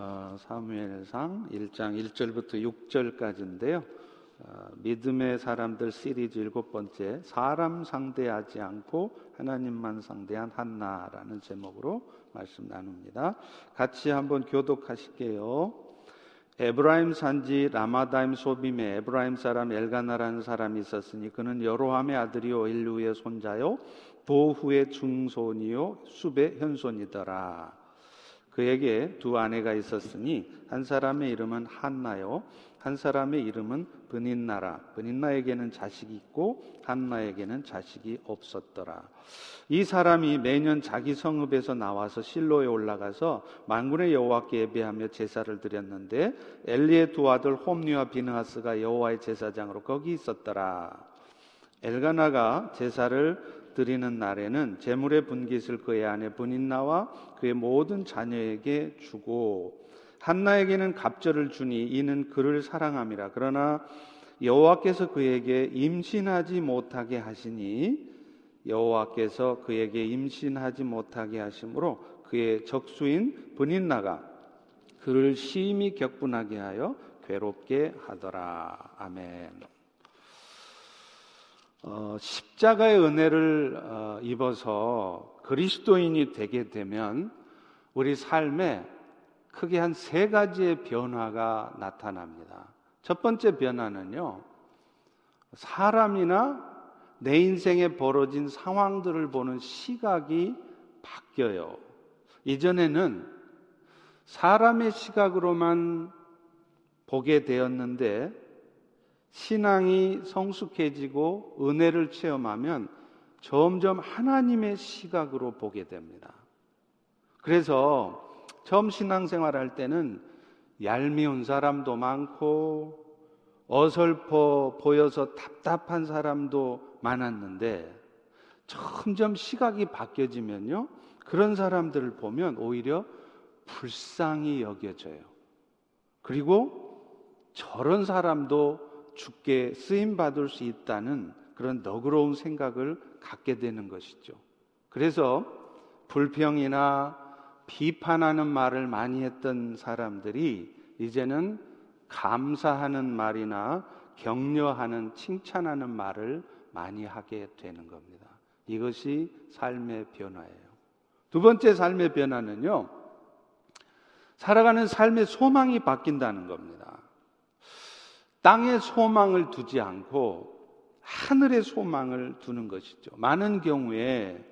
어, 사무엘상 1장 1절부터 6절까지인데요. 어, 믿음의 사람들 시리즈 일곱 번째 사람 상대하지 않고 하나님만 상대한 한나라는 제목으로 말씀 나눕니다. 같이 한번 교독하실게요. 에브라임 산지 라마다임소빔에 에브라임 사람 엘가나라는 사람이 있었으니 그는 여로함의 아들이요 엘리후의 손자요 도후의 증손이요 숩의 현손이더라. 그에게 두 아내가 있었으니 한 사람의 이름은 한나요 한 사람의 이름은 브닌나라. 브닌나에게는 자식이 있고 한나에게는 자식이 없었더라. 이 사람이 매년 자기 성읍에서 나와서 실로에 올라가서 만군의 여호와께 예배하며 제사를 드렸는데 엘리의 두 아들 홈리와 비느하스가 여호와의 제사장으로 거기 있었더라. 엘가나가 제사를 드리는 날에는 재물의 분깃을 그의 아내 분인나와 그의 모든 자녀에게 주고 한나에게는 갑절을 주니 이는 그를 사랑함이라 그러나 여호와께서 그에게 임신하지 못하게 하시니 여호와께서 그에게 임신하지 못하게 하심으로 그의 적수인 분인나가 그를 심히 격분하게 하여 괴롭게 하더라 아멘. 어, 십자가의 은혜를 어, 입어서 그리스도인이 되게 되면 우리 삶에 크게 한 세 가지의 변화가 나타납니다. 첫 번째 변화는요, 사람이나 내 인생에 벌어진 상황들을 보는 시각이 바뀌어요. 이전에는 사람의 시각으로만 보게 되었는데 신앙이 성숙해지고 은혜를 체험하면 점점 하나님의 시각으로 보게 됩니다. 그래서 처음 신앙생활 할 때는 얄미운 사람도 많고 어설퍼 보여서 답답한 사람도 많았는데 점점 시각이 바뀌어지면요. 그런 사람들을 보면 오히려 불쌍히 여겨져요. 그리고 저런 사람도 죽게 쓰임 받을 수 있다는 그런 너그러운 생각을 갖게 되는 것이죠. 그래서 불평이나 비판하는 말을 많이 했던 사람들이 이제는 감사하는 말이나 격려하는 칭찬하는 말을 많이 하게 되는 겁니다. 이것이 삶의 변화예요. 두 번째 삶의 변화는요. 살아가는 삶의 소망이 바뀐다는 겁니다. 땅의 소망을 두지 않고 하늘의 소망을 두는 것이죠. 많은 경우에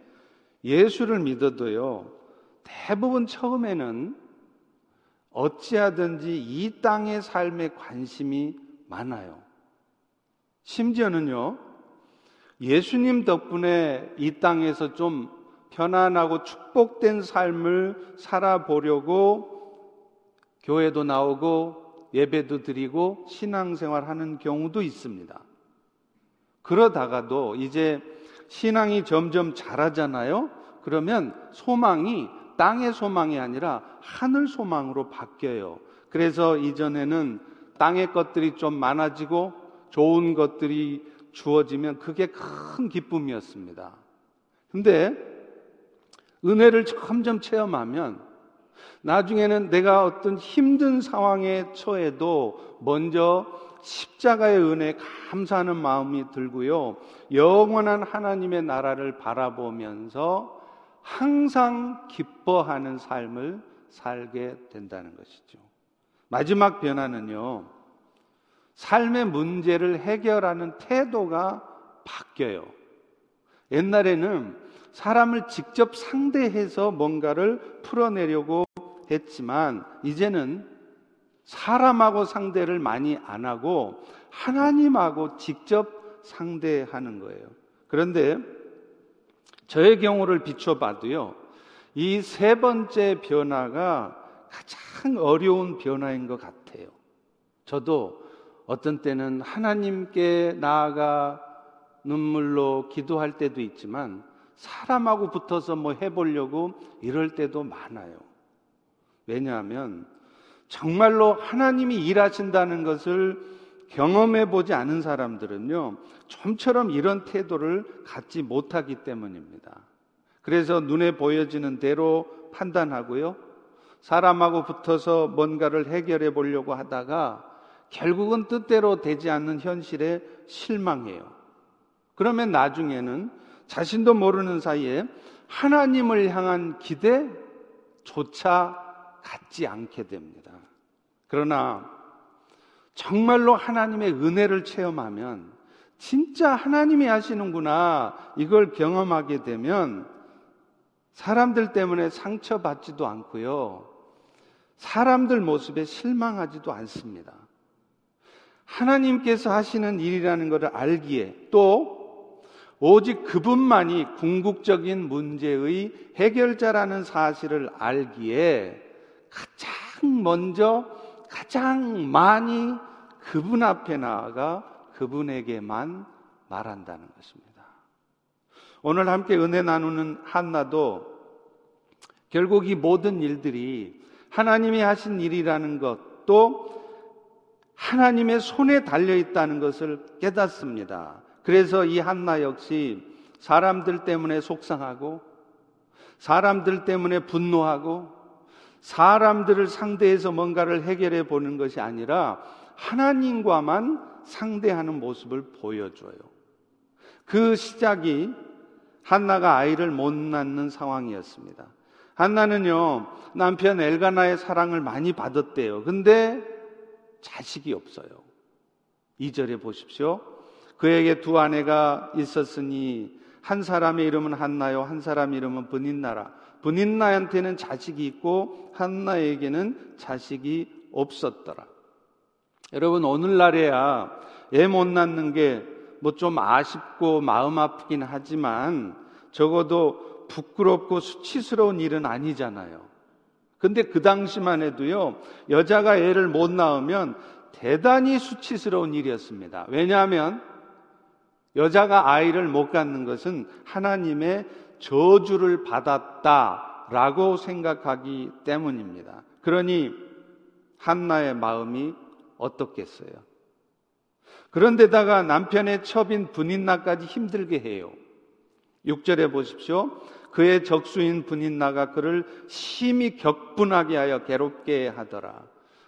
예수를 믿어도요, 대부분 처음에는 어찌하든지 이 땅의 삶에 관심이 많아요. 심지어는요, 예수님 덕분에 이 땅에서 좀 편안하고 축복된 삶을 살아보려고 교회도 나오고 예배도 드리고 신앙생활 하는 경우도 있습니다. 그러다가도 이제 신앙이 점점 자라잖아요? 그러면 소망이 땅의 소망이 아니라 하늘 소망으로 바뀌어요. 그래서 이전에는 땅의 것들이 좀 많아지고 좋은 것들이 주어지면 그게 큰 기쁨이었습니다. 근데 은혜를 점점 체험하면 나중에는 내가 어떤 힘든 상황에 처해도 먼저 십자가의 은혜 감사하는 마음이 들고요. 영원한 하나님의 나라를 바라보면서 항상 기뻐하는 삶을 살게 된다는 것이죠. 마지막 변화는요. 삶의 문제를 해결하는 태도가 바뀌어요. 옛날에는 사람을 직접 상대해서 뭔가를 풀어내려고 했지만 이제는 사람하고 상대를 많이 안 하고 하나님하고 직접 상대하는 거예요. 그런데 저의 경우를 비춰봐도요, 이 세 번째 변화가 가장 어려운 변화인 것 같아요. 저도 어떤 때는 하나님께 나아가 눈물로 기도할 때도 있지만 사람하고 붙어서 뭐 해보려고 이럴 때도 많아요. 왜냐하면 정말로 하나님이 일하신다는 것을 경험해 보지 않은 사람들은요, 좀처럼 이런 태도를 갖지 못하기 때문입니다. 그래서 눈에 보여지는 대로 판단하고요, 사람하고 붙어서 뭔가를 해결해 보려고 하다가 결국은 뜻대로 되지 않는 현실에 실망해요. 그러면 나중에는 자신도 모르는 사이에 하나님을 향한 기대조차 갖지 않게 됩니다. 그러나 정말로 하나님의 은혜를 체험하면 진짜 하나님이 하시는구나 이걸 경험하게 되면 사람들 때문에 상처받지도 않고요. 사람들 모습에 실망하지도 않습니다. 하나님께서 하시는 일이라는 것을 알기에 또 오직 그분만이 궁극적인 문제의 해결자라는 사실을 알기에 가장 먼저 가장 많이 그분 앞에 나아가 그분에게만 말한다는 것입니다. 오늘 함께 은혜 나누는 한나도 결국 이 모든 일들이 하나님이 하신 일이라는 것, 또 하나님의 손에 달려 있다는 것을 깨닫습니다. 그래서 이 한나 역시 사람들 때문에 속상하고 사람들 때문에 분노하고 사람들을 상대해서 뭔가를 해결해 보는 것이 아니라 하나님과만 상대하는 모습을 보여줘요. 그 시작이 한나가 아이를 못 낳는 상황이었습니다. 한나는요, 남편 엘가나의 사랑을 많이 받았대요. 근데 자식이 없어요. 2절에 보십시오. 그에게 두 아내가 있었으니 한 사람의 이름은 한나요, 한 사람 이름은 분인나라. 분인나한테는 자식이 있고 한나에게는 자식이 없었더라. 여러분 오늘날에야 애 못 낳는 게 뭐 좀 아쉽고 마음 아프긴 하지만 적어도 부끄럽고 수치스러운 일은 아니잖아요. 근데 그 당시만 해도요, 여자가 애를 못 낳으면 대단히 수치스러운 일이었습니다. 왜냐하면 여자가 아이를 못 갖는 것은 하나님의 저주를 받았다라고 생각하기 때문입니다. 그러니 한나의 마음이 어떻겠어요? 그런데다가 남편의 첩인 분인나까지 힘들게 해요. 6절에 보십시오. 그의 적수인 분인나가 그를 심히 격분하게 하여 괴롭게 하더라.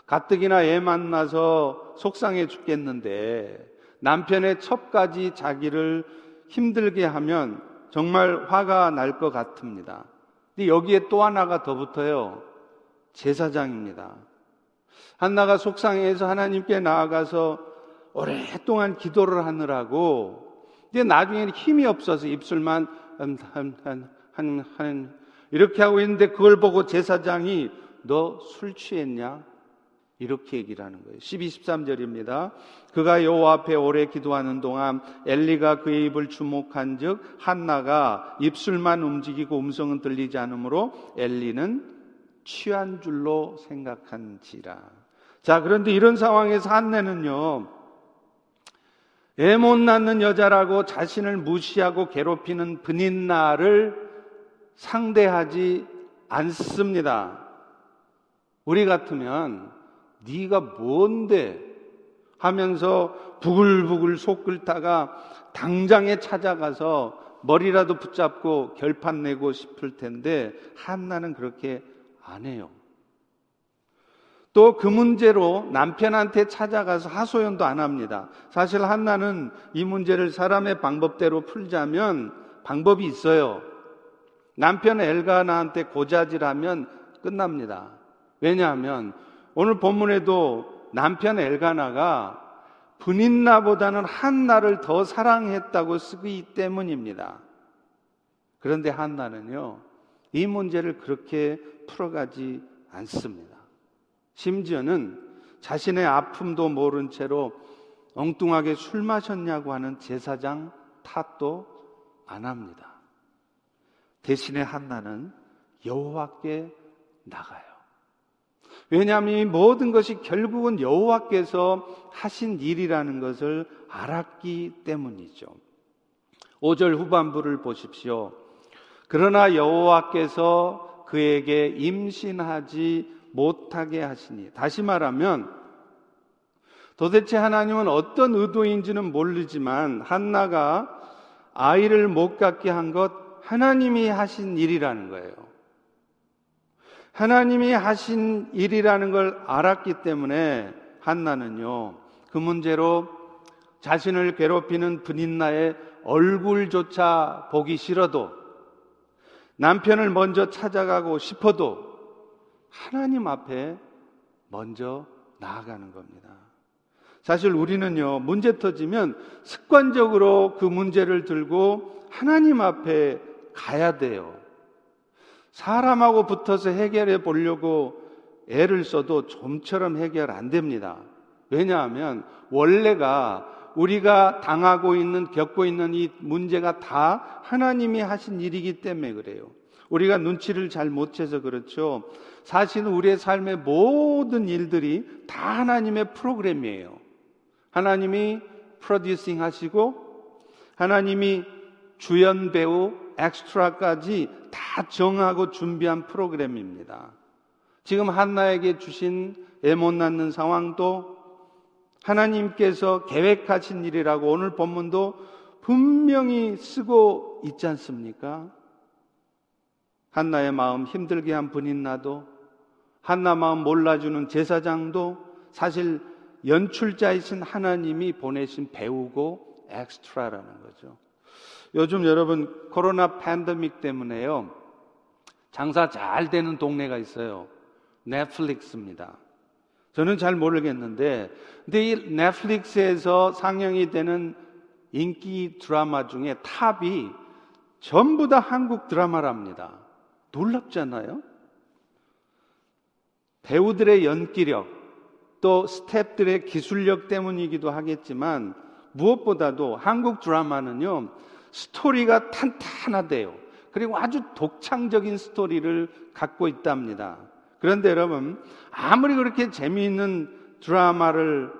가뜩이나 애 만나서 속상해 죽겠는데 남편의 첩까지 자기를 힘들게 하면 정말 화가 날 것 같습니다. 근데 여기에 또 하나가 더 붙어요. 제사장입니다. 한나가 속상해서 하나님께 나아가서 오랫동안 기도를 하느라고 근데 나중에는 힘이 없어서 입술만 한, 한, 이렇게 하고 있는데 그걸 보고 제사장이 너 술 취했냐? 이렇게 얘기를 하는 거예요. 12, 13절입니다. 그가 여호와 앞에 오래 기도하는 동안 엘리가 그의 입을 주목한 즉 한나가 입술만 움직이고 음성은 들리지 않으므로 엘리는 취한 줄로 생각한지라. 자, 그런데 이런 상황에서 한나는요, 애 못 낳는 여자라고 자신을 무시하고 괴롭히는 분인나를 상대하지 않습니다. 우리 같으면 네가 뭔데 하면서 부글부글 속 끓다가 당장에 찾아가서 머리라도 붙잡고 결판 내고 싶을 텐데 한나는 그렇게 안 해요. 또 그 문제로 남편한테 찾아가서 하소연도 안 합니다. 사실 한나는 이 문제를 사람의 방법대로 풀자면 방법이 있어요. 남편 엘가나한테 고자질하면 끝납니다. 왜냐하면 오늘 본문에도 남편 엘가나가 분인나보다는 한나를 더 사랑했다고 쓰기 때문입니다. 그런데 한나는요, 이 문제를 그렇게 풀어가지 않습니다. 심지어는 자신의 아픔도 모른 채로 엉뚱하게 술 마셨냐고 하는 제사장 탓도 안 합니다. 대신에 한나는 여호와께 나가요. 왜냐하면 이 모든 것이 결국은 여호와께서 하신 일이라는 것을 알았기 때문이죠. 5절 후반부를 보십시오. 그러나 여호와께서 그에게 임신하지 못하게 하시니 다시 말하면 도대체 하나님은 어떤 의도인지는 모르지만 한나가 아이를 못 갖게 한 것 하나님이 하신 일이라는 거예요. 하나님이 하신 일이라는 걸 알았기 때문에 한나는요, 그 문제로 자신을 괴롭히는 분인나의 얼굴조차 보기 싫어도 남편을 먼저 찾아가고 싶어도 하나님 앞에 먼저 나아가는 겁니다. 사실 우리는요, 문제 터지면 습관적으로 그 문제를 들고 하나님 앞에 가야 돼요. 사람하고 붙어서 해결해 보려고 애를 써도 좀처럼 해결 안 됩니다. 왜냐하면 원래가 우리가 당하고 있는, 겪고 있는 이 문제가 다 하나님이 하신 일이기 때문에 그래요. 우리가 눈치를 잘 못 채서 그렇죠. 사실은 우리의 삶의 모든 일들이 다 하나님의 프로그램이에요. 하나님이 프로듀싱 하시고 하나님이 주연 배우 엑스트라까지 다 정하고 준비한 프로그램입니다. 지금 한나에게 주신 애 못 낳는 상황도 하나님께서 계획하신 일이라고 오늘 본문도 분명히 쓰고 있지 않습니까? 한나의 마음 힘들게 한 분인 나도 한나 마음 몰라주는 제사장도 사실 연출자이신 하나님이 보내신 배우고 엑스트라라는 거죠. 요즘 여러분 코로나 팬데믹 때문에요. 장사 잘 되는 동네가 있어요. 넷플릭스입니다. 저는 잘 모르겠는데, 근데 이 넷플릭스에서 상영이 되는 인기 드라마 중에 탑이 전부 다 한국 드라마랍니다. 놀랍지 않아요? 배우들의 연기력, 또 스탭들의 기술력 때문이기도 하겠지만, 무엇보다도 한국 드라마는요, 스토리가 탄탄하대요. 그리고 아주 독창적인 스토리를 갖고 있답니다. 그런데 여러분, 아무리 그렇게 재미있는 드라마를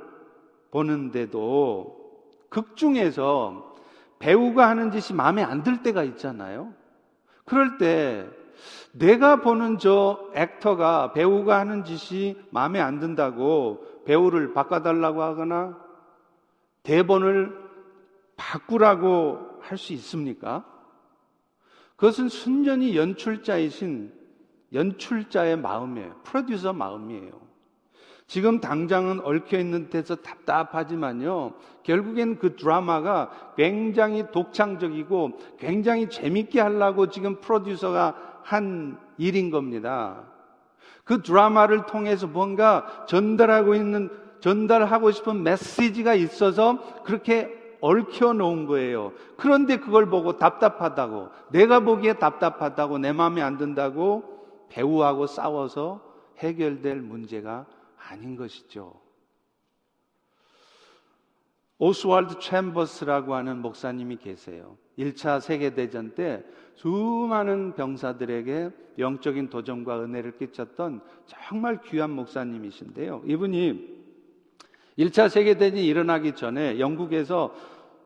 보는데도 극 중에서 배우가 하는 짓이 마음에 안 들 때가 있잖아요. 그럴 때 내가 보는 저 액터가 배우가 하는 짓이 마음에 안 든다고 배우를 바꿔달라고 하거나 대본을 바꾸라고 할 수 있습니까? 그것은 순전히 연출자이신 연출자의 마음이에요. 프로듀서 마음이에요. 지금 당장은 얽혀 있는 데서 답답하지만요. 결국엔 그 드라마가 굉장히 독창적이고 굉장히 재밌게 하려고 지금 프로듀서가 한 일인 겁니다. 그 드라마를 통해서 뭔가 전달하고 있는 전달하고 싶은 메시지가 있어서 그렇게 얽혀 놓은 거예요. 그런데 그걸 보고 답답하다고, 내가 보기에 답답하다고, 내 마음에 안 든다고 배우하고 싸워서 해결될 문제가 아닌 것이죠. 오스왈드 챔버스라고 하는 목사님이 계세요. 1차 세계대전 때 수많은 병사들에게 영적인 도전과 은혜를 끼쳤던 정말 귀한 목사님이신데요. 이분이 1차 세계대전이 일어나기 전에 영국에서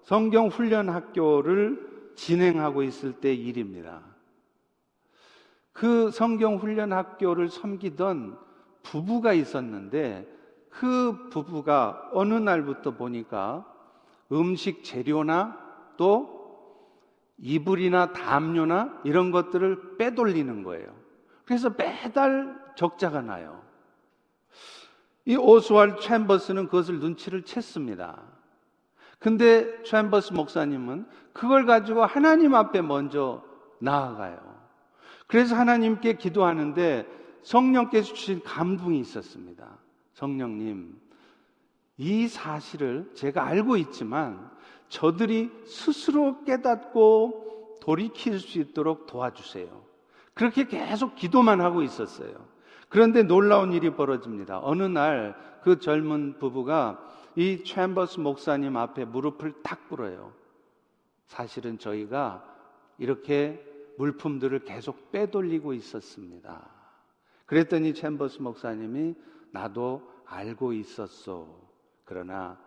성경 훈련 학교를 진행하고 있을 때 일입니다. 그 성경 훈련 학교를 섬기던 부부가 있었는데 그 부부가 어느 날부터 보니까 음식 재료나 또 이불이나 담요나 이런 것들을 빼돌리는 거예요. 그래서 매달 적자가 나요. 이 오스왈 챔버스는 그것을 눈치를 챘습니다. 근데 챔버스 목사님은 그걸 가지고 하나님 앞에 먼저 나아가요. 그래서 하나님께 기도하는데 성령께서 주신 감동이 있었습니다. 성령님, 이 사실을 제가 알고 있지만 저들이 스스로 깨닫고 돌이킬 수 있도록 도와주세요. 그렇게 계속 기도만 하고 있었어요. 그런데 놀라운 일이 벌어집니다. 어느 날 그 젊은 부부가 이 챔버스 목사님 앞에 무릎을 탁 꿇어요. 사실은 저희가 이렇게 물품들을 계속 빼돌리고 있었습니다. 그랬더니 챔버스 목사님이 나도 알고 있었소. 그러나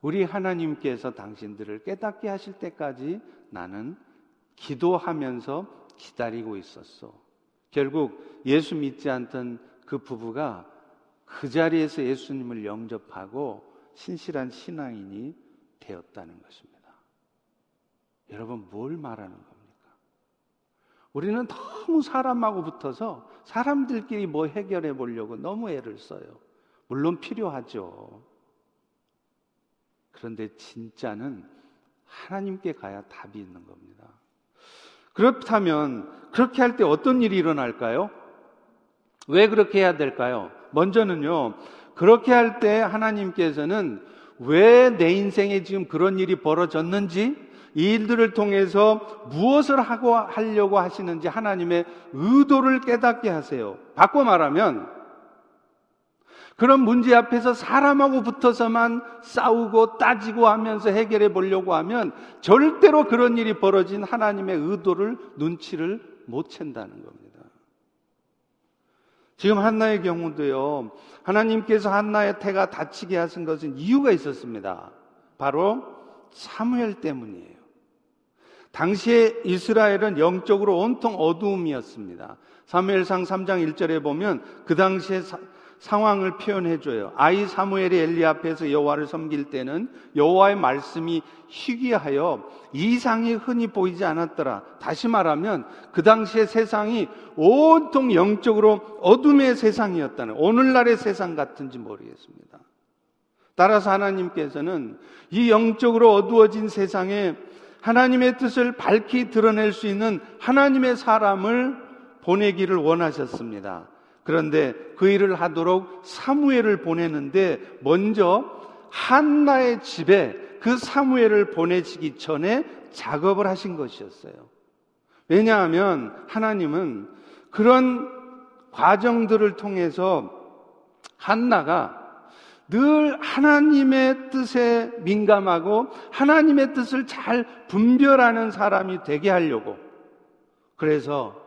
우리 하나님께서 당신들을 깨닫게 하실 때까지 나는 기도하면서 기다리고 있었소. 결국 예수 믿지 않던 그 부부가 그 자리에서 예수님을 영접하고 신실한 신앙인이 되었다는 것입니다. 여러분, 뭘 말하는 겁니까? 우리는 너무 사람하고 붙어서 사람들끼리 뭐 해결해 보려고 너무 애를 써요. 물론 필요하죠. 그런데 진짜는 하나님께 가야 답이 있는 겁니다. 그렇다면 그렇게 할 때 어떤 일이 일어날까요? 왜 그렇게 해야 될까요? 먼저는요, 그렇게 할 때 하나님께서는 왜 내 인생에 지금 그런 일이 벌어졌는지, 이 일들을 통해서 무엇을 하고 하려고 하시는지 하나님의 의도를 깨닫게 하세요. 바꿔 말하면, 그런 문제 앞에서 사람하고 붙어서만 싸우고 따지고 하면서 해결해 보려고 하면 절대로 그런 일이 벌어진 하나님의 의도를 눈치를 못 챈다는 겁니다. 지금 한나의 경우도요, 하나님께서 한나의 태가 다치게 하신 것은 이유가 있었습니다. 바로 사무엘 때문이에요. 당시에 이스라엘은 영적으로 온통 어두움이었습니다. 사무엘상 3장 1절에 보면 그 당시에 상황을 표현해 줘요. 아이 사무엘이 엘리 앞에서 여호와를 섬길 때는 여호와의 말씀이 희귀하여 이상이 흔히 보이지 않았더라. 다시 말하면 그 당시의 세상이 온통 영적으로 어둠의 세상이었다는 오늘날의 세상 같은지 모르겠습니다. 따라서 하나님께서는 이 영적으로 어두워진 세상에 하나님의 뜻을 밝히 드러낼 수 있는 하나님의 사람을 보내기를 원하셨습니다. 그런데 그 일을 하도록 사무엘을 보내는데 먼저 한나의 집에 그 사무엘을 보내시기 전에 작업을 하신 것이었어요. 왜냐하면 하나님은 그런 과정들을 통해서 한나가 늘 하나님의 뜻에 민감하고 하나님의 뜻을 잘 분별하는 사람이 되게 하려고 그래서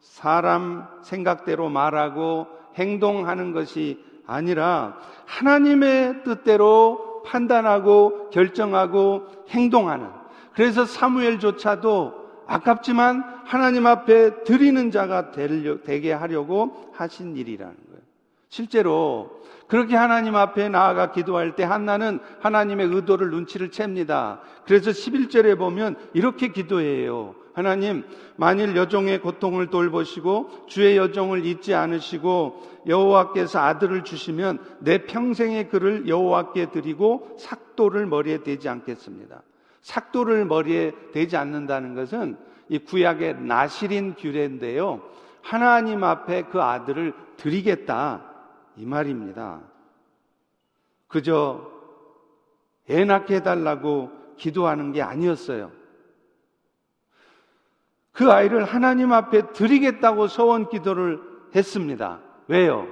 사람 생각대로 말하고 행동하는 것이 아니라 하나님의 뜻대로 판단하고 결정하고 행동하는 그래서 사무엘조차도 아깝지만 하나님 앞에 드리는 자가 되게 하려고 하신 일이라는 거예요. 실제로 그렇게 하나님 앞에 나아가 기도할 때 한나는 하나님의 의도를 눈치를 챕니다. 그래서 11절에 보면 이렇게 기도해요. 하나님, 만일 여종의 고통을 돌보시고 주의 여종을 잊지 않으시고 여호와께서 아들을 주시면 내 평생의 그를 여호와께 드리고 삭도를 머리에 대지 않겠습니다. 삭도를 머리에 대지 않는다는 것은 이 구약의 나실인 규례인데요. 하나님 앞에 그 아들을 드리겠다 이 말입니다. 그저 애 낳게 해달라고 기도하는 게 아니었어요. 그 아이를 하나님 앞에 드리겠다고 소원 기도를 했습니다. 왜요?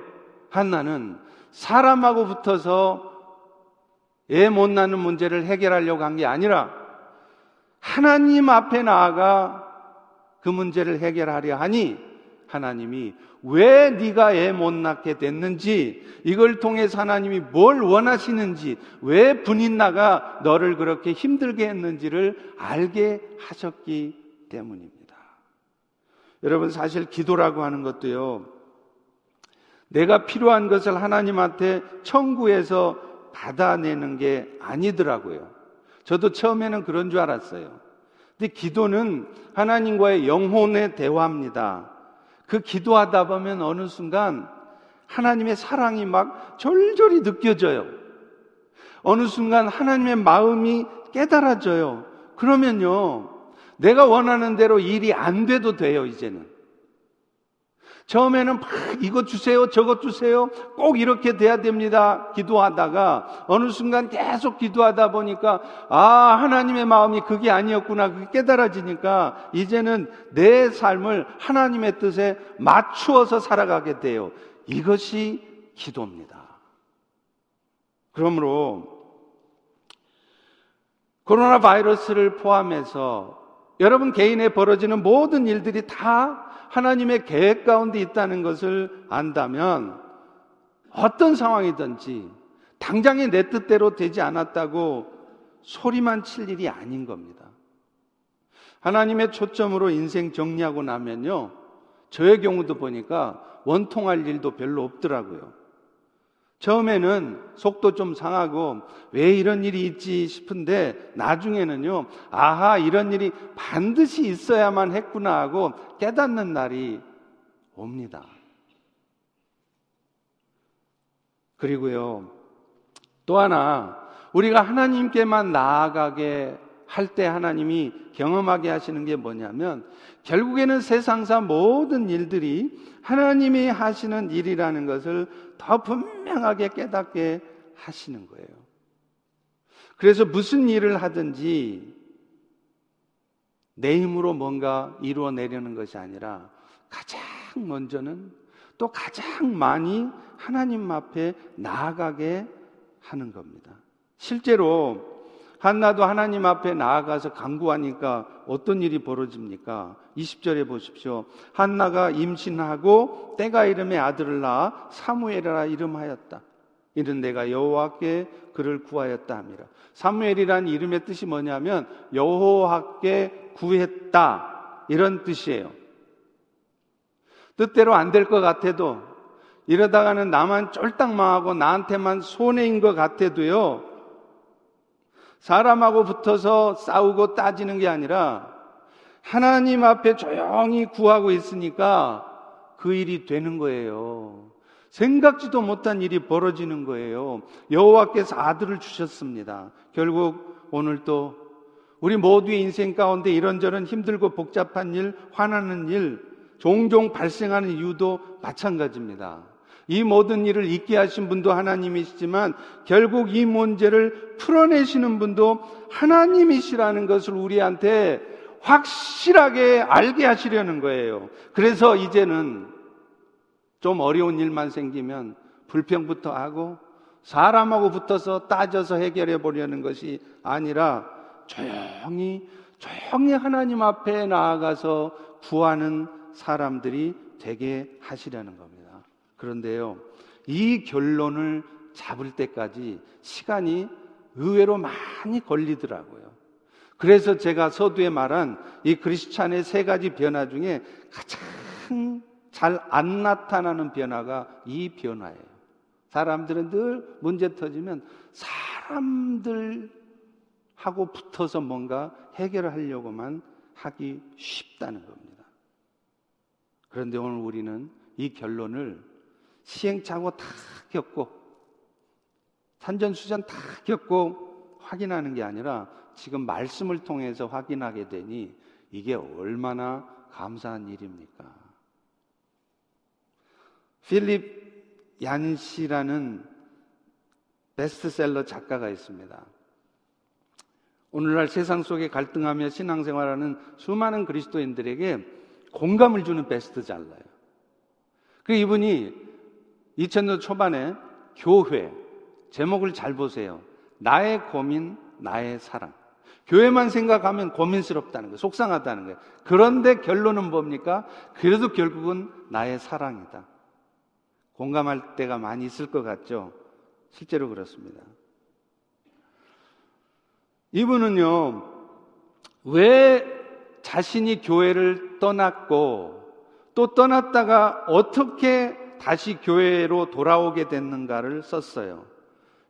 한나는 사람하고 붙어서 애 못 낳는 문제를 해결하려고 한 게 아니라 하나님 앞에 나아가 그 문제를 해결하려 하니 하나님이 왜 네가 애 못 낳게 됐는지 이걸 통해서 하나님이 뭘 원하시는지 왜 분인 나가 너를 그렇게 힘들게 했는지를 알게 하셨기 때문입니다. 여러분 사실 기도라고 하는 것도요. 내가 필요한 것을 하나님한테 청구해서 받아내는 게 아니더라고요. 저도 처음에는 그런 줄 알았어요. 근데 기도는 하나님과의 영혼의 대화입니다. 그 기도하다 보면 어느 순간 하나님의 사랑이 막 절절히 느껴져요. 어느 순간 하나님의 마음이 깨달아져요. 그러면요, 내가 원하는 대로 일이 안 돼도 돼요, 이제는. 처음에는 막 이것 주세요, 저것 주세요, 꼭 이렇게 돼야 됩니다. 기도하다가 어느 순간 계속 기도하다 보니까 아, 하나님의 마음이 그게 아니었구나. 그게 깨달아지니까 이제는 내 삶을 하나님의 뜻에 맞추어서 살아가게 돼요. 이것이 기도입니다. 그러므로 코로나 바이러스를 포함해서 여러분 개인에 벌어지는 모든 일들이 다 하나님의 계획 가운데 있다는 것을 안다면 어떤 상황이든지 당장에 내 뜻대로 되지 않았다고 소리만 칠 일이 아닌 겁니다. 하나님의 초점으로 인생 정리하고 나면요. 저의 경우도 보니까 원통할 일도 별로 없더라고요. 처음에는 속도 좀 상하고 왜 이런 일이 있지 싶은데 나중에는요, 아하, 이런 일이 반드시 있어야만 했구나 하고 깨닫는 날이 옵니다. 그리고요, 또 하나, 우리가 하나님께만 나아가게 할 때 하나님이 경험하게 하시는 게 뭐냐면, 결국에는 세상사 모든 일들이 하나님이 하시는 일이라는 것을 더 분명하게 깨닫게 하시는 거예요. 그래서 무슨 일을 하든지 내 힘으로 뭔가 이루어내려는 것이 아니라 가장 먼저는 또 가장 많이 하나님 앞에 나아가게 하는 겁니다. 실제로 한나도 하나님 앞에 나아가서 강구하니까 어떤 일이 벌어집니까? 20절에 보십시오. 한나가 임신하고 때가 이름에 아들을 낳아 사무엘이라 이름하였다. 이는 내가 여호와께 그를 구하였다 함이라. 사무엘이란 이름의 뜻이 뭐냐면 여호와께 구했다 이런 뜻이에요. 뜻대로 안 될 것 같아도 이러다가는 나만 쫄딱 망하고 나한테만 손해인 것 같아도요. 사람하고 붙어서 싸우고 따지는 게 아니라 하나님 앞에 조용히 구하고 있으니까 그 일이 되는 거예요. 생각지도 못한 일이 벌어지는 거예요. 여호와께서 아들을 주셨습니다. 결국 오늘 또 우리 모두의 인생 가운데 이런저런 힘들고 복잡한 일, 화나는 일, 종종 발생하는 이유도 마찬가지입니다. 이 모든 일을 있게 하신 분도 하나님이시지만 결국 이 문제를 풀어내시는 분도 하나님이시라는 것을 우리한테 확실하게 알게 하시려는 거예요. 그래서 이제는 좀 어려운 일만 생기면 불평부터 하고 사람하고 붙어서 따져서 해결해 보려는 것이 아니라 조용히 조용히 하나님 앞에 나아가서 구하는 사람들이 되게 하시려는 겁니다. 그런데요, 이 결론을 잡을 때까지 시간이 의외로 많이 걸리더라고요. 그래서 제가 서두에 말한 이 크리스찬의 세 가지 변화 중에 가장 잘 안 나타나는 변화가 이 변화예요. 사람들은 늘 문제 터지면 사람들하고 붙어서 뭔가 해결을 하려고만 하기 쉽다는 겁니다. 그런데 오늘 우리는 이 결론을 시행착오 다 겪고 산전수전 다 겪고 확인하는 게 아니라 지금 말씀을 통해서 확인하게 되니 이게 얼마나 감사한 일입니까? 필립 얀시라는 베스트셀러 작가가 있습니다. 오늘날 세상 속에 갈등하며 신앙생활하는 수많은 그리스도인들에게 공감을 주는 베스트셀러예요. 그 이분이 2000년 초반에 교회 제목을 잘 보세요. 나의 고민, 나의 사랑. 교회만 생각하면 고민스럽다는 거예요. 속상하다는 거예요. 그런데 결론은 뭡니까? 그래도 결국은 나의 사랑이다. 공감할 때가 많이 있을 것 같죠? 실제로 그렇습니다. 이분은요, 왜 자신이 교회를 떠났고 또 떠났다가 어떻게 다시 교회로 돌아오게 됐는가를 썼어요.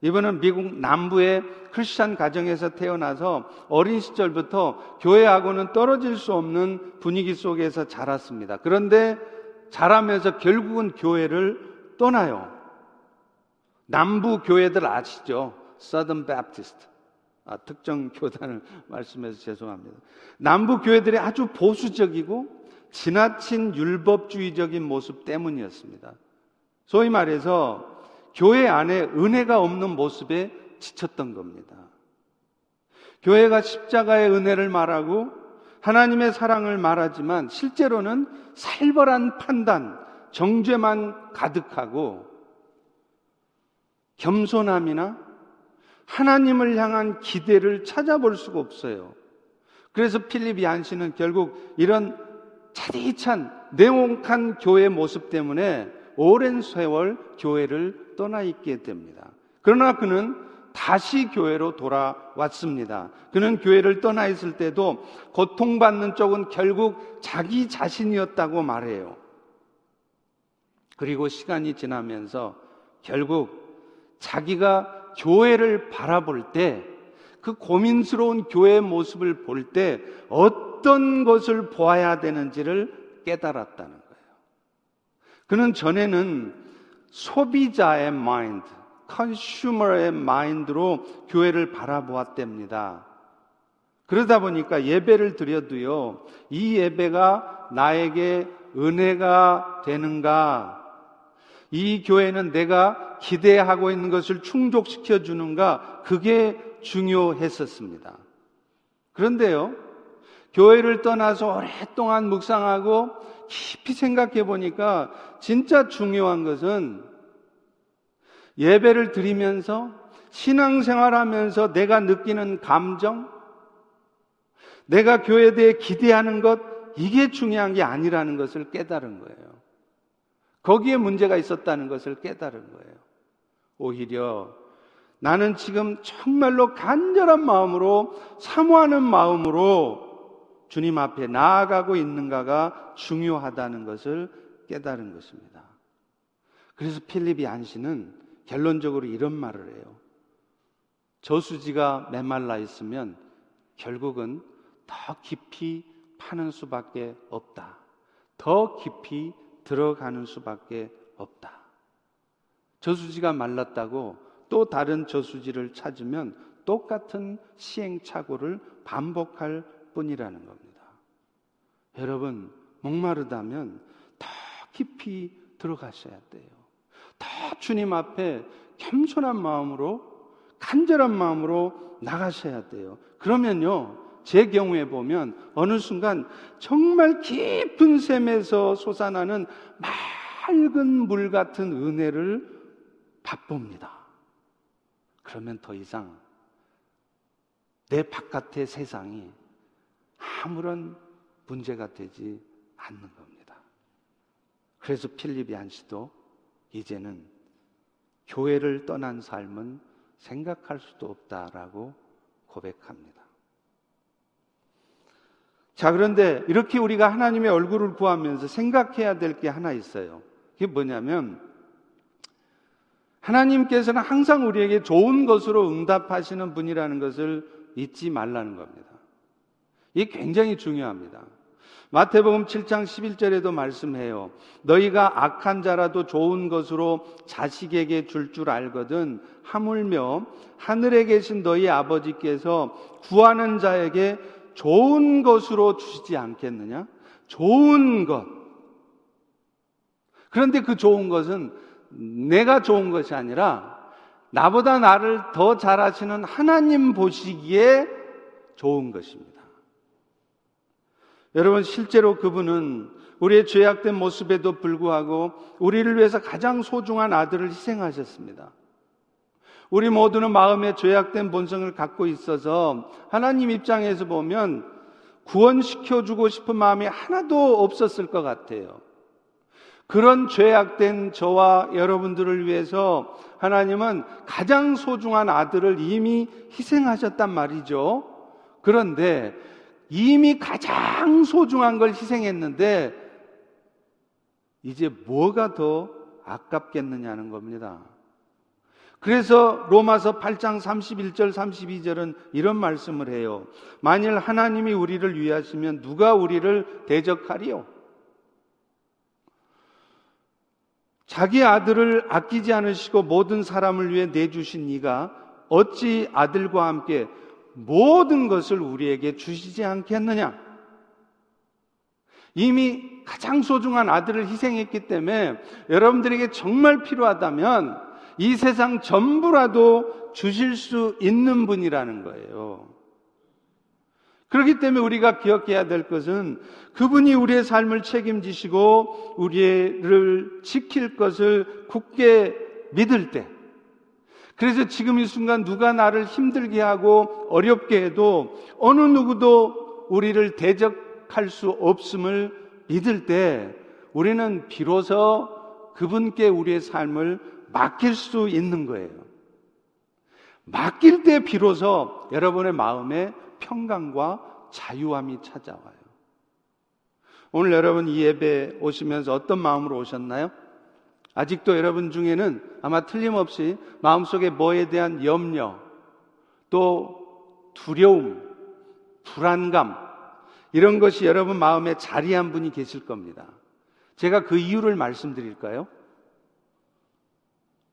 이분은 미국 남부의 크리스찬 가정에서 태어나서 어린 시절부터 교회하고는 떨어질 수 없는 분위기 속에서 자랐습니다. 그런데 자라면서 결국은 교회를 떠나요. 남부 교회들 아시죠? Southern Baptist. 아, 특정 교단을 말씀해서 죄송합니다. 남부 교회들이 아주 보수적이고 지나친 율법주의적인 모습 때문이었습니다. 소위 말해서 교회 안에 은혜가 없는 모습에 지쳤던 겁니다. 교회가 십자가의 은혜를 말하고 하나님의 사랑을 말하지만 실제로는 살벌한 판단, 정죄만 가득하고 겸손함이나 하나님을 향한 기대를 찾아볼 수가 없어요. 그래서 필립 이안씨는 결국 이런 차디찬 내용한 교회 모습 때문에 오랜 세월 교회를 떠나 있게 됩니다. 그러나 그는 다시 교회로 돌아왔습니다. 그는 교회를 떠나 있을 때도 고통받는 쪽은 결국 자기 자신이었다고 말해요. 그리고 시간이 지나면서 결국 자기가 교회를 바라볼 때, 그 고민스러운 교회의 모습을 볼 때 어떤 것을 보아야 되는지를 깨달았다는 거예요. 그는 전에는 소비자의 마인드, 컨슈머의 마인드로 교회를 바라보았답니다. 그러다 보니까 예배를 드려도요, 이 예배가 나에게 은혜가 되는가? 이 교회는 내가 기대하고 있는 것을 충족시켜 주는가? 그게 중요했었습니다. 그런데요, 교회를 떠나서 오랫동안 묵상하고 깊이 생각해 보니까 진짜 중요한 것은 예배를 드리면서 신앙생활 하면서 내가 느끼는 감정, 내가 교회에 대해 기대하는 것, 이게 중요한 게 아니라는 것을 깨달은 거예요. 거기에 문제가 있었다는 것을 깨달은 거예요. 오히려 나는 지금 정말로 간절한 마음으로 사모하는 마음으로 주님 앞에 나아가고 있는가가 중요하다는 것을 깨달은 것입니다. 그래서 필립이 안씨는 결론적으로 이런 말을 해요. 저수지가 메말라 있으면 결국은 더 깊이 파는 수밖에 없다. 더 깊이 들어가는 수밖에 없다. 저수지가 말랐다고 또 다른 저수지를 찾으면 똑같은 시행착오를 반복할 뿐이라는 겁니다. 여러분, 목마르다면 더 깊이 들어가셔야 돼요. 더 주님 앞에 겸손한 마음으로, 간절한 마음으로 나가셔야 돼요. 그러면요, 제 경우에 보면 어느 순간 정말 깊은 샘에서 솟아나는 맑은 물 같은 은혜를 맛봅니다. 그러면 더 이상 내 바깥의 세상이 아무런 문제가 되지 않는 겁니다. 그래서 필립이 안씨도 이제는 교회를 떠난 삶은 생각할 수도 없다라고 고백합니다. 자, 그런데 이렇게 우리가 하나님의 얼굴을 구하면서 생각해야 될 게 하나 있어요. 그게 뭐냐면, 하나님께서는 항상 우리에게 좋은 것으로 응답하시는 분이라는 것을 잊지 말라는 겁니다. 이게 굉장히 중요합니다. 마태복음 7장 11절에도 말씀해요. 너희가 악한 자라도 좋은 것으로 자식에게 줄줄 줄 알거든 하물며 하늘에 계신 너희 아버지께서 구하는 자에게 좋은 것으로 주시지 않겠느냐? 좋은 것. 그런데 그 좋은 것은 내가 좋은 것이 아니라 나보다 나를 더 잘하시는 하나님 보시기에 좋은 것입니다. 여러분, 실제로 그분은 우리의 죄악된 모습에도 불구하고 우리를 위해서 가장 소중한 아들을 희생하셨습니다. 우리 모두는 마음에 죄악된 본성을 갖고 있어서 하나님 입장에서 보면 구원시켜주고 싶은 마음이 하나도 없었을 것 같아요. 그런 죄악된 저와 여러분들을 위해서 하나님은 가장 소중한 아들을 이미 희생하셨단 말이죠. 그런데 이미 가장 소중한 걸 희생했는데 이제 뭐가 더 아깝겠느냐는 겁니다. 그래서 로마서 8장 31절 32절은 이런 말씀을 해요. 만일 하나님이 우리를 위하시면 누가 우리를 대적하리요? 자기 아들을 아끼지 않으시고 모든 사람을 위해 내주신 이가 어찌 아들과 함께 모든 것을 우리에게 주시지 않겠느냐? 이미 가장 소중한 아들을 희생했기 때문에 여러분들에게 정말 필요하다면 이 세상 전부라도 주실 수 있는 분이라는 거예요. 그렇기 때문에 우리가 기억해야 될 것은 그분이 우리의 삶을 책임지시고 우리를 지킬 것을 굳게 믿을 때, 그래서 지금 이 순간 누가 나를 힘들게 하고 어렵게 해도 어느 누구도 우리를 대적할 수 없음을 믿을 때 우리는 비로소 그분께 우리의 삶을 맡길 수 있는 거예요. 맡길 때 비로소 여러분의 마음에 평강과 자유함이 찾아와요. 오늘 여러분 이 예배 오시면서 어떤 마음으로 오셨나요? 아직도 여러분 중에는 아마 틀림없이 마음속에 뭐에 대한 염려, 또 두려움, 불안감, 이런 것이 여러분 마음에 자리한 분이 계실 겁니다. 제가 그 이유를 말씀드릴까요?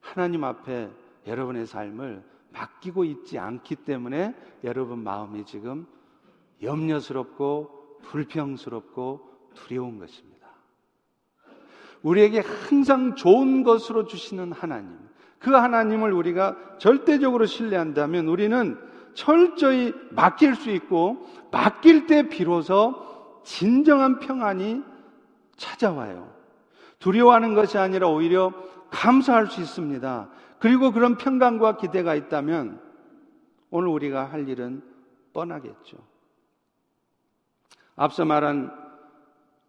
하나님 앞에 여러분의 삶을 맡기고 있지 않기 때문에 여러분 마음이 지금 염려스럽고 불평스럽고 두려운 것입니다. 우리에게 항상 좋은 것으로 주시는 하나님, 그 하나님을 우리가 절대적으로 신뢰한다면 우리는 철저히 맡길 수 있고 맡길 때 비로소 진정한 평안이 찾아와요. 두려워하는 것이 아니라 오히려 감사할 수 있습니다. 그리고 그런 평강과 기대가 있다면 오늘 우리가 할 일은 뻔하겠죠. 앞서 말한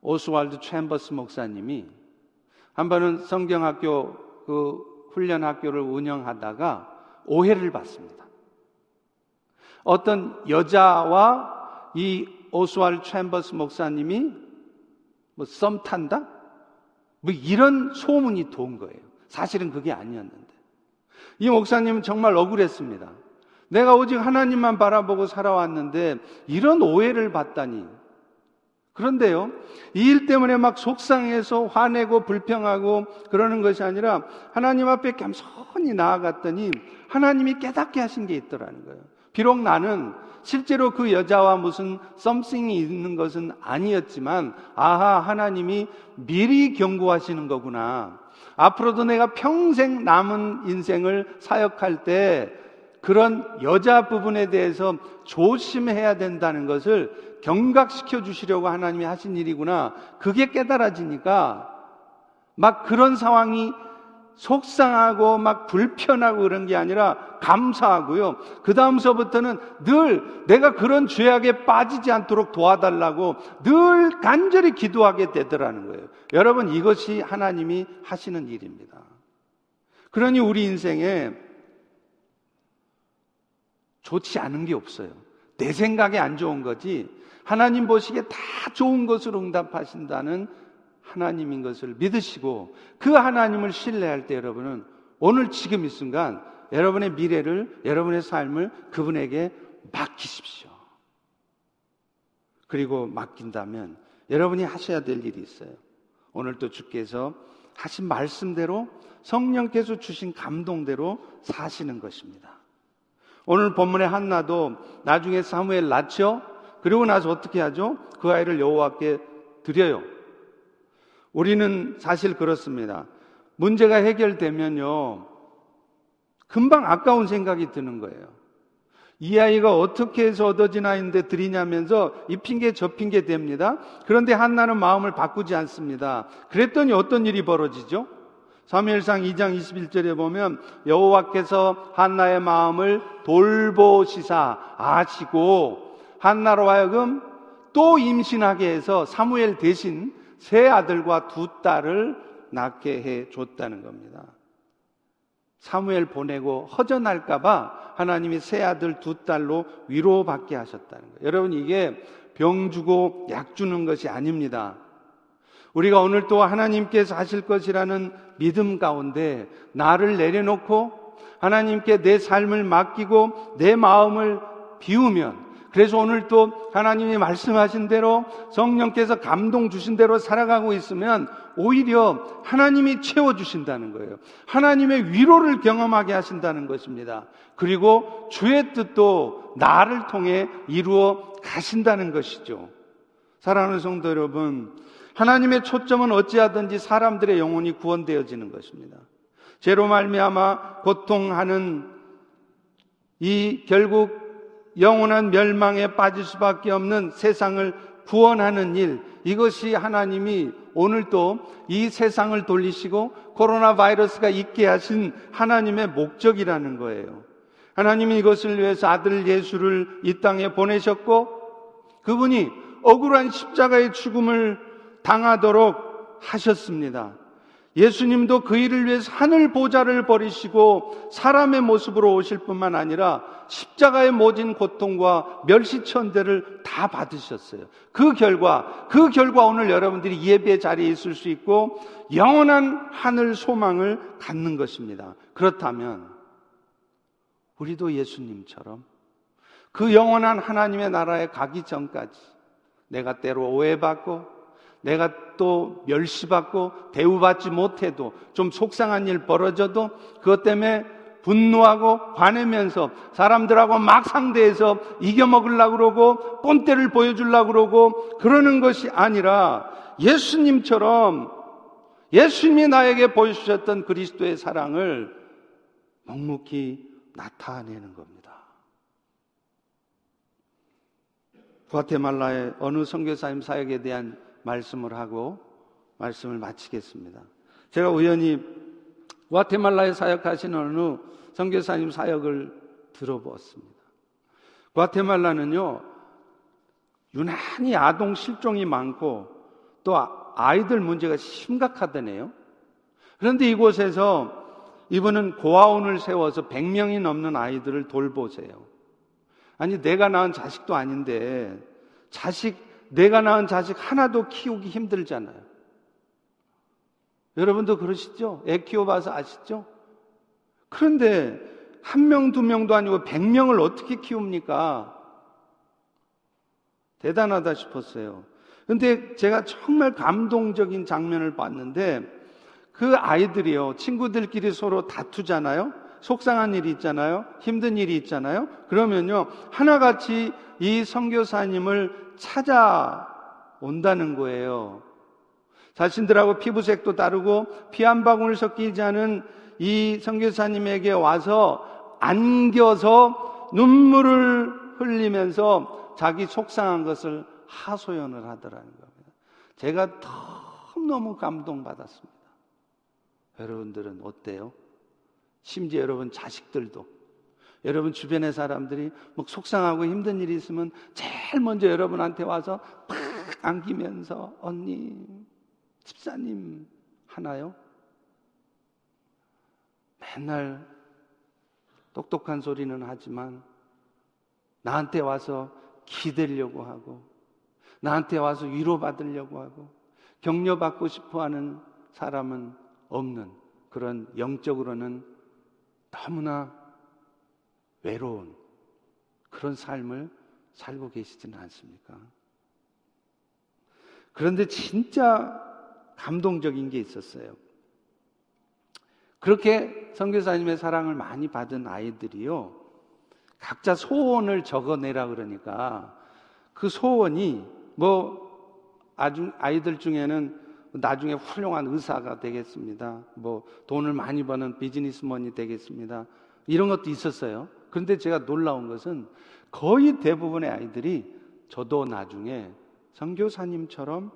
오스왈드 챔버스 목사님이 한 번은 성경학교 그 훈련 학교를 운영하다가 오해를 받습니다. 어떤 여자와 이 오스왈드 챔버스 목사님이 뭐 썸 탄다? 뭐 이런 소문이 돈 거예요. 사실은 그게 아니었는데. 이 목사님은 정말 억울했습니다. 내가 오직 하나님만 바라보고 살아왔는데 이런 오해를 받다니. 그런데요, 이 일 때문에 막 속상해서 화내고 불평하고 그러는 것이 아니라 하나님 앞에 겸손히 나아갔더니 하나님이 깨닫게 하신 게 있더라는 거예요. 비록 나는 실제로 그 여자와 무슨 썸씽이 있는 것은 아니었지만, 아하, 하나님이 미리 경고하시는 거구나. 앞으로도 내가 평생 남은 인생을 사역할 때 그런 여자 부분에 대해서 조심해야 된다는 것을 경각시켜 주시려고 하나님이 하신 일이구나. 그게 깨달아지니까 막 그런 상황이 속상하고 막 불편하고 그런 게 아니라 감사하고요. 그 다음서부터는 늘 내가 그런 죄악에 빠지지 않도록 도와달라고 늘 간절히 기도하게 되더라는 거예요. 여러분 이것이 하나님이 하시는 일입니다. 그러니 우리 인생에 좋지 않은 게 없어요. 내 생각에 안 좋은 거지 하나님 보시기에 다 좋은 것으로 응답하신다는 하나님인 것을 믿으시고 그 하나님을 신뢰할 때 여러분은 오늘 지금 이 순간 여러분의 미래를 여러분의 삶을 그분에게 맡기십시오. 그리고 맡긴다면 여러분이 하셔야 될 일이 있어요. 오늘 또 주께서 하신 말씀대로 성령께서 주신 감동대로 사시는 것입니다. 오늘 본문의 한나도 나중에 사무엘 낳죠. 그리고 나서 어떻게 하죠? 그 아이를 여호와께 드려요. 우리는 사실 그렇습니다. 문제가 해결되면요. 금방 아까운 생각이 드는 거예요. 이 아이가 어떻게 해서 얻어진 아이인데 드리냐면서 이 핑계 저 핑계 됩니다. 그런데 한나는 마음을 바꾸지 않습니다. 그랬더니 어떤 일이 벌어지죠? 사무엘상 2장 21절에 보면 여호와께서 한나의 마음을 돌보시사 아시고 한나로 하여금 또 임신하게 해서 사무엘 대신 세 아들과 두 딸을 낳게 해 줬다는 겁니다. 사무엘 보내고 허전할까봐 하나님이 세 아들 두 딸로 위로받게 하셨다는 거예요. 여러분, 이게 병 주고 약 주는 것이 아닙니다. 우리가 오늘 또 하나님께서 하실 것이라는 믿음 가운데 나를 내려놓고 하나님께 내 삶을 맡기고 내 마음을 비우면 그래서 오늘 또 하나님이 말씀하신 대로 성령께서 감동 주신 대로 살아가고 있으면 오히려 하나님이 채워주신다는 거예요. 하나님의 위로를 경험하게 하신다는 것입니다. 그리고 주의 뜻도 나를 통해 이루어 가신다는 것이죠. 사랑하는 성도 여러분, 하나님의 초점은 어찌하든지 사람들의 영혼이 구원되어지는 것입니다. 죄로 말미암아 고통하는 이 결국 영원한 멸망에 빠질 수밖에 없는 세상을 구원하는 일, 이것이 하나님이 오늘도 이 세상을 돌리시고 코로나 바이러스가 있게 하신 하나님의 목적이라는 거예요. 하나님이 이것을 위해서 아들 예수를 이 땅에 보내셨고 그분이 억울한 십자가의 죽음을 당하도록 하셨습니다. 예수님도 그 일을 위해서 하늘 보좌를 버리시고 사람의 모습으로 오실 뿐만 아니라 십자가의 모진 고통과 멸시천대를 다 받으셨어요. 그 결과, 그 결과 오늘 여러분들이 예배 자리에 있을 수 있고 영원한 하늘 소망을 갖는 것입니다. 그렇다면 우리도 예수님처럼 그 영원한 하나님의 나라에 가기 전까지 내가 때로 오해받고 내가 또 멸시받고 대우받지 못해도 좀 속상한 일 벌어져도 그것 때문에 분노하고 화내면서 사람들하고 막 상대해서 이겨먹으려고 그러고 꼰대를 보여주려고 그러고 그러는 것이 아니라 예수님처럼 예수님이 나에게 보여주셨던 그리스도의 사랑을 묵묵히 나타내는 겁니다. 과테말라의 어느 선교사님 사역에 대한 말씀을 하고 말씀을 마치겠습니다. 제가 우연히 과테말라에 사역하시는 어느 선교사님 사역을 들어보았습니다. 과테말라는요, 유난히 아동 실종이 많고 또 아이들 문제가 심각하다네요. 그런데 이곳에서 이분은 고아원을 세워서 100명이 넘는 아이들을 돌보세요. 아니, 내가 낳은 자식도 아닌데, 자식 내가 낳은 자식 하나도 키우기 힘들잖아요. 여러분도 그러시죠? 애 키워봐서 아시죠? 그런데 한 명, 두 명도 아니고 백 명을 어떻게 키웁니까? 대단하다 싶었어요. 근데 제가 정말 감동적인 장면을 봤는데 그 아이들이요, 친구들끼리 서로 다투잖아요? 속상한 일이 있잖아요? 힘든 일이 있잖아요? 그러면요, 하나같이 이 선교사님을 찾아온다는 거예요. 자신들하고 피부색도 다르고 피 한 방울 섞이지 않은 이 선교사님에게 와서 안겨서 눈물을 흘리면서 자기 속상한 것을 하소연을 하더라는 겁니다. 제가 너무 감동받았습니다. 여러분들은 어때요? 심지어 여러분 자식들도 여러분 주변의 사람들이 뭐 속상하고 힘든 일이 있으면 제일 먼저 여러분한테 와서 팍 안기면서 언니, 집사님 하나요? 맨날 똑똑한 소리는 하지만 나한테 와서 기대려고 하고 나한테 와서 위로받으려고 하고 격려받고 싶어 하는 사람은 없는 그런 영적으로는 너무나 외로운 그런 삶을 살고 계시지는 않습니까? 그런데 진짜 감동적인 게 있었어요. 그렇게 선교사님의 사랑을 많이 받은 아이들이요. 각자 소원을 적어내라 그러니까 그 소원이 뭐 아주 아이들 중에는 나중에 훌륭한 의사가 되겠습니다. 뭐 돈을 많이 버는 비즈니스먼이 되겠습니다. 이런 것도 있었어요. 그런데 제가 놀라운 것은 거의 대부분의 아이들이 저도 나중에 선교사님처럼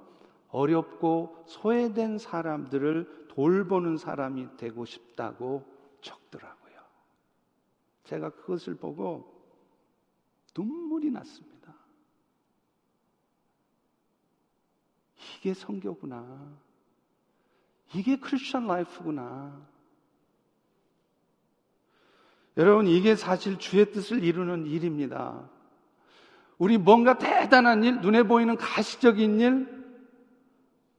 어렵고 소외된 사람들을 돌보는 사람이 되고 싶다고 적더라고요. 제가 그것을 보고 눈물이 났습니다. 이게 성교구나. 이게 크리스천 라이프구나. 여러분, 이게 사실 주의 뜻을 이루는 일입니다. 우리 뭔가 대단한 일, 눈에 보이는 가시적인 일,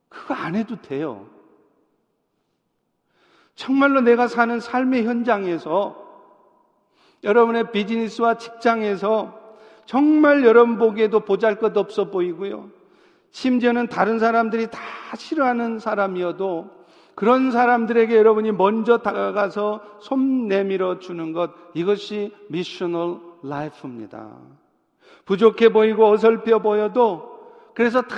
그거 안 해도 돼요. 정말로 내가 사는 삶의 현장에서 여러분의 비즈니스와 직장에서 정말 여러분 보기에도 보잘 것 없어 보이고요. 심지어는 다른 사람들이 다 싫어하는 사람이어도 그런 사람들에게 여러분이 먼저 다가가서 손 내밀어 주는 것, 이것이 미셔널 라이프입니다. 부족해 보이고 어설퍼 보여도 그래서 다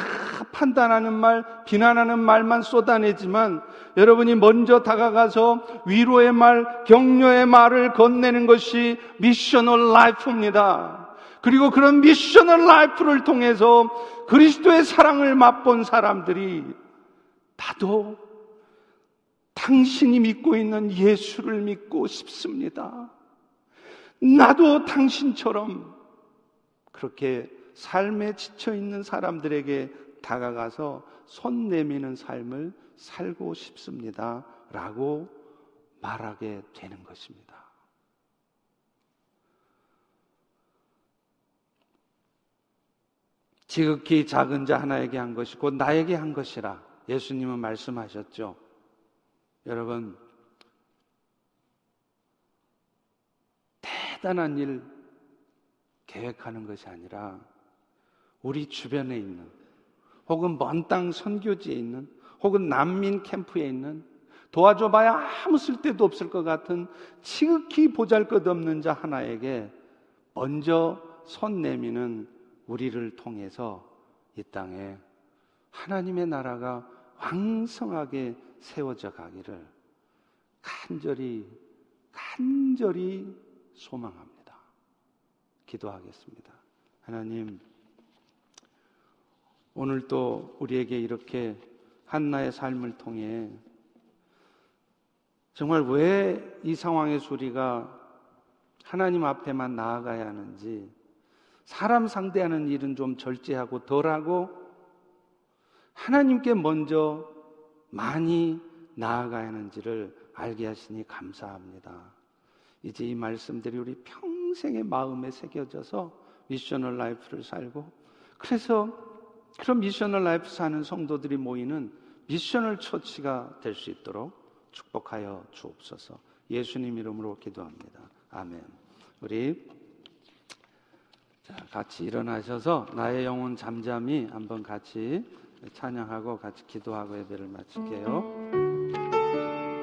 판단하는 말, 비난하는 말만 쏟아내지만 여러분이 먼저 다가가서 위로의 말, 격려의 말을 건네는 것이 missional life입니다. 그리고 그런 missional life를 통해서 그리스도의 사랑을 맛본 사람들이 나도 당신이 믿고 있는 예수를 믿고 싶습니다. 나도 당신처럼 그렇게 삶에 지쳐 있는 사람들에게 다가가서 손 내미는 삶을 살고 싶습니다. 라고 말하게 되는 것입니다. 지극히 작은 자 하나에게 한 것이 곧 나에게 한 것이라 예수님은 말씀하셨죠. 여러분, 대단한 일 계획하는 것이 아니라 우리 주변에 있는 혹은 먼 땅 선교지에 있는 혹은 난민 캠프에 있는 도와줘봐야 아무 쓸데도 없을 것 같은 지극히 보잘 것 없는 자 하나에게 먼저 손 내미는 우리를 통해서 이 땅에 하나님의 나라가 왕성하게 세워져 가기를 간절히, 간절히 소망합니다. 기도하겠습니다. 하나님, 오늘 또 우리에게 이렇게 한나의 삶을 통해 정말 왜 이 상황에서 우리가 하나님 앞에만 나아가야 하는지 사람 상대하는 일은 좀 절제하고 덜하고 하나님께 먼저 많이 나아가야 하는지를 알게 하시니 감사합니다. 이제 이 말씀들이 우리 평생의 마음에 새겨져서 missional life를 살고 그래서 그런 missional life 사는 성도들이 모이는 missional church가 될 수 있도록 축복하여 주옵소서. 예수님 이름으로 기도합니다. 아멘. 우리 자, 같이 일어나셔서 나의 영혼 잠잠히 한번 같이 찬양하고 같이 기도하고 예배를 마칠게요.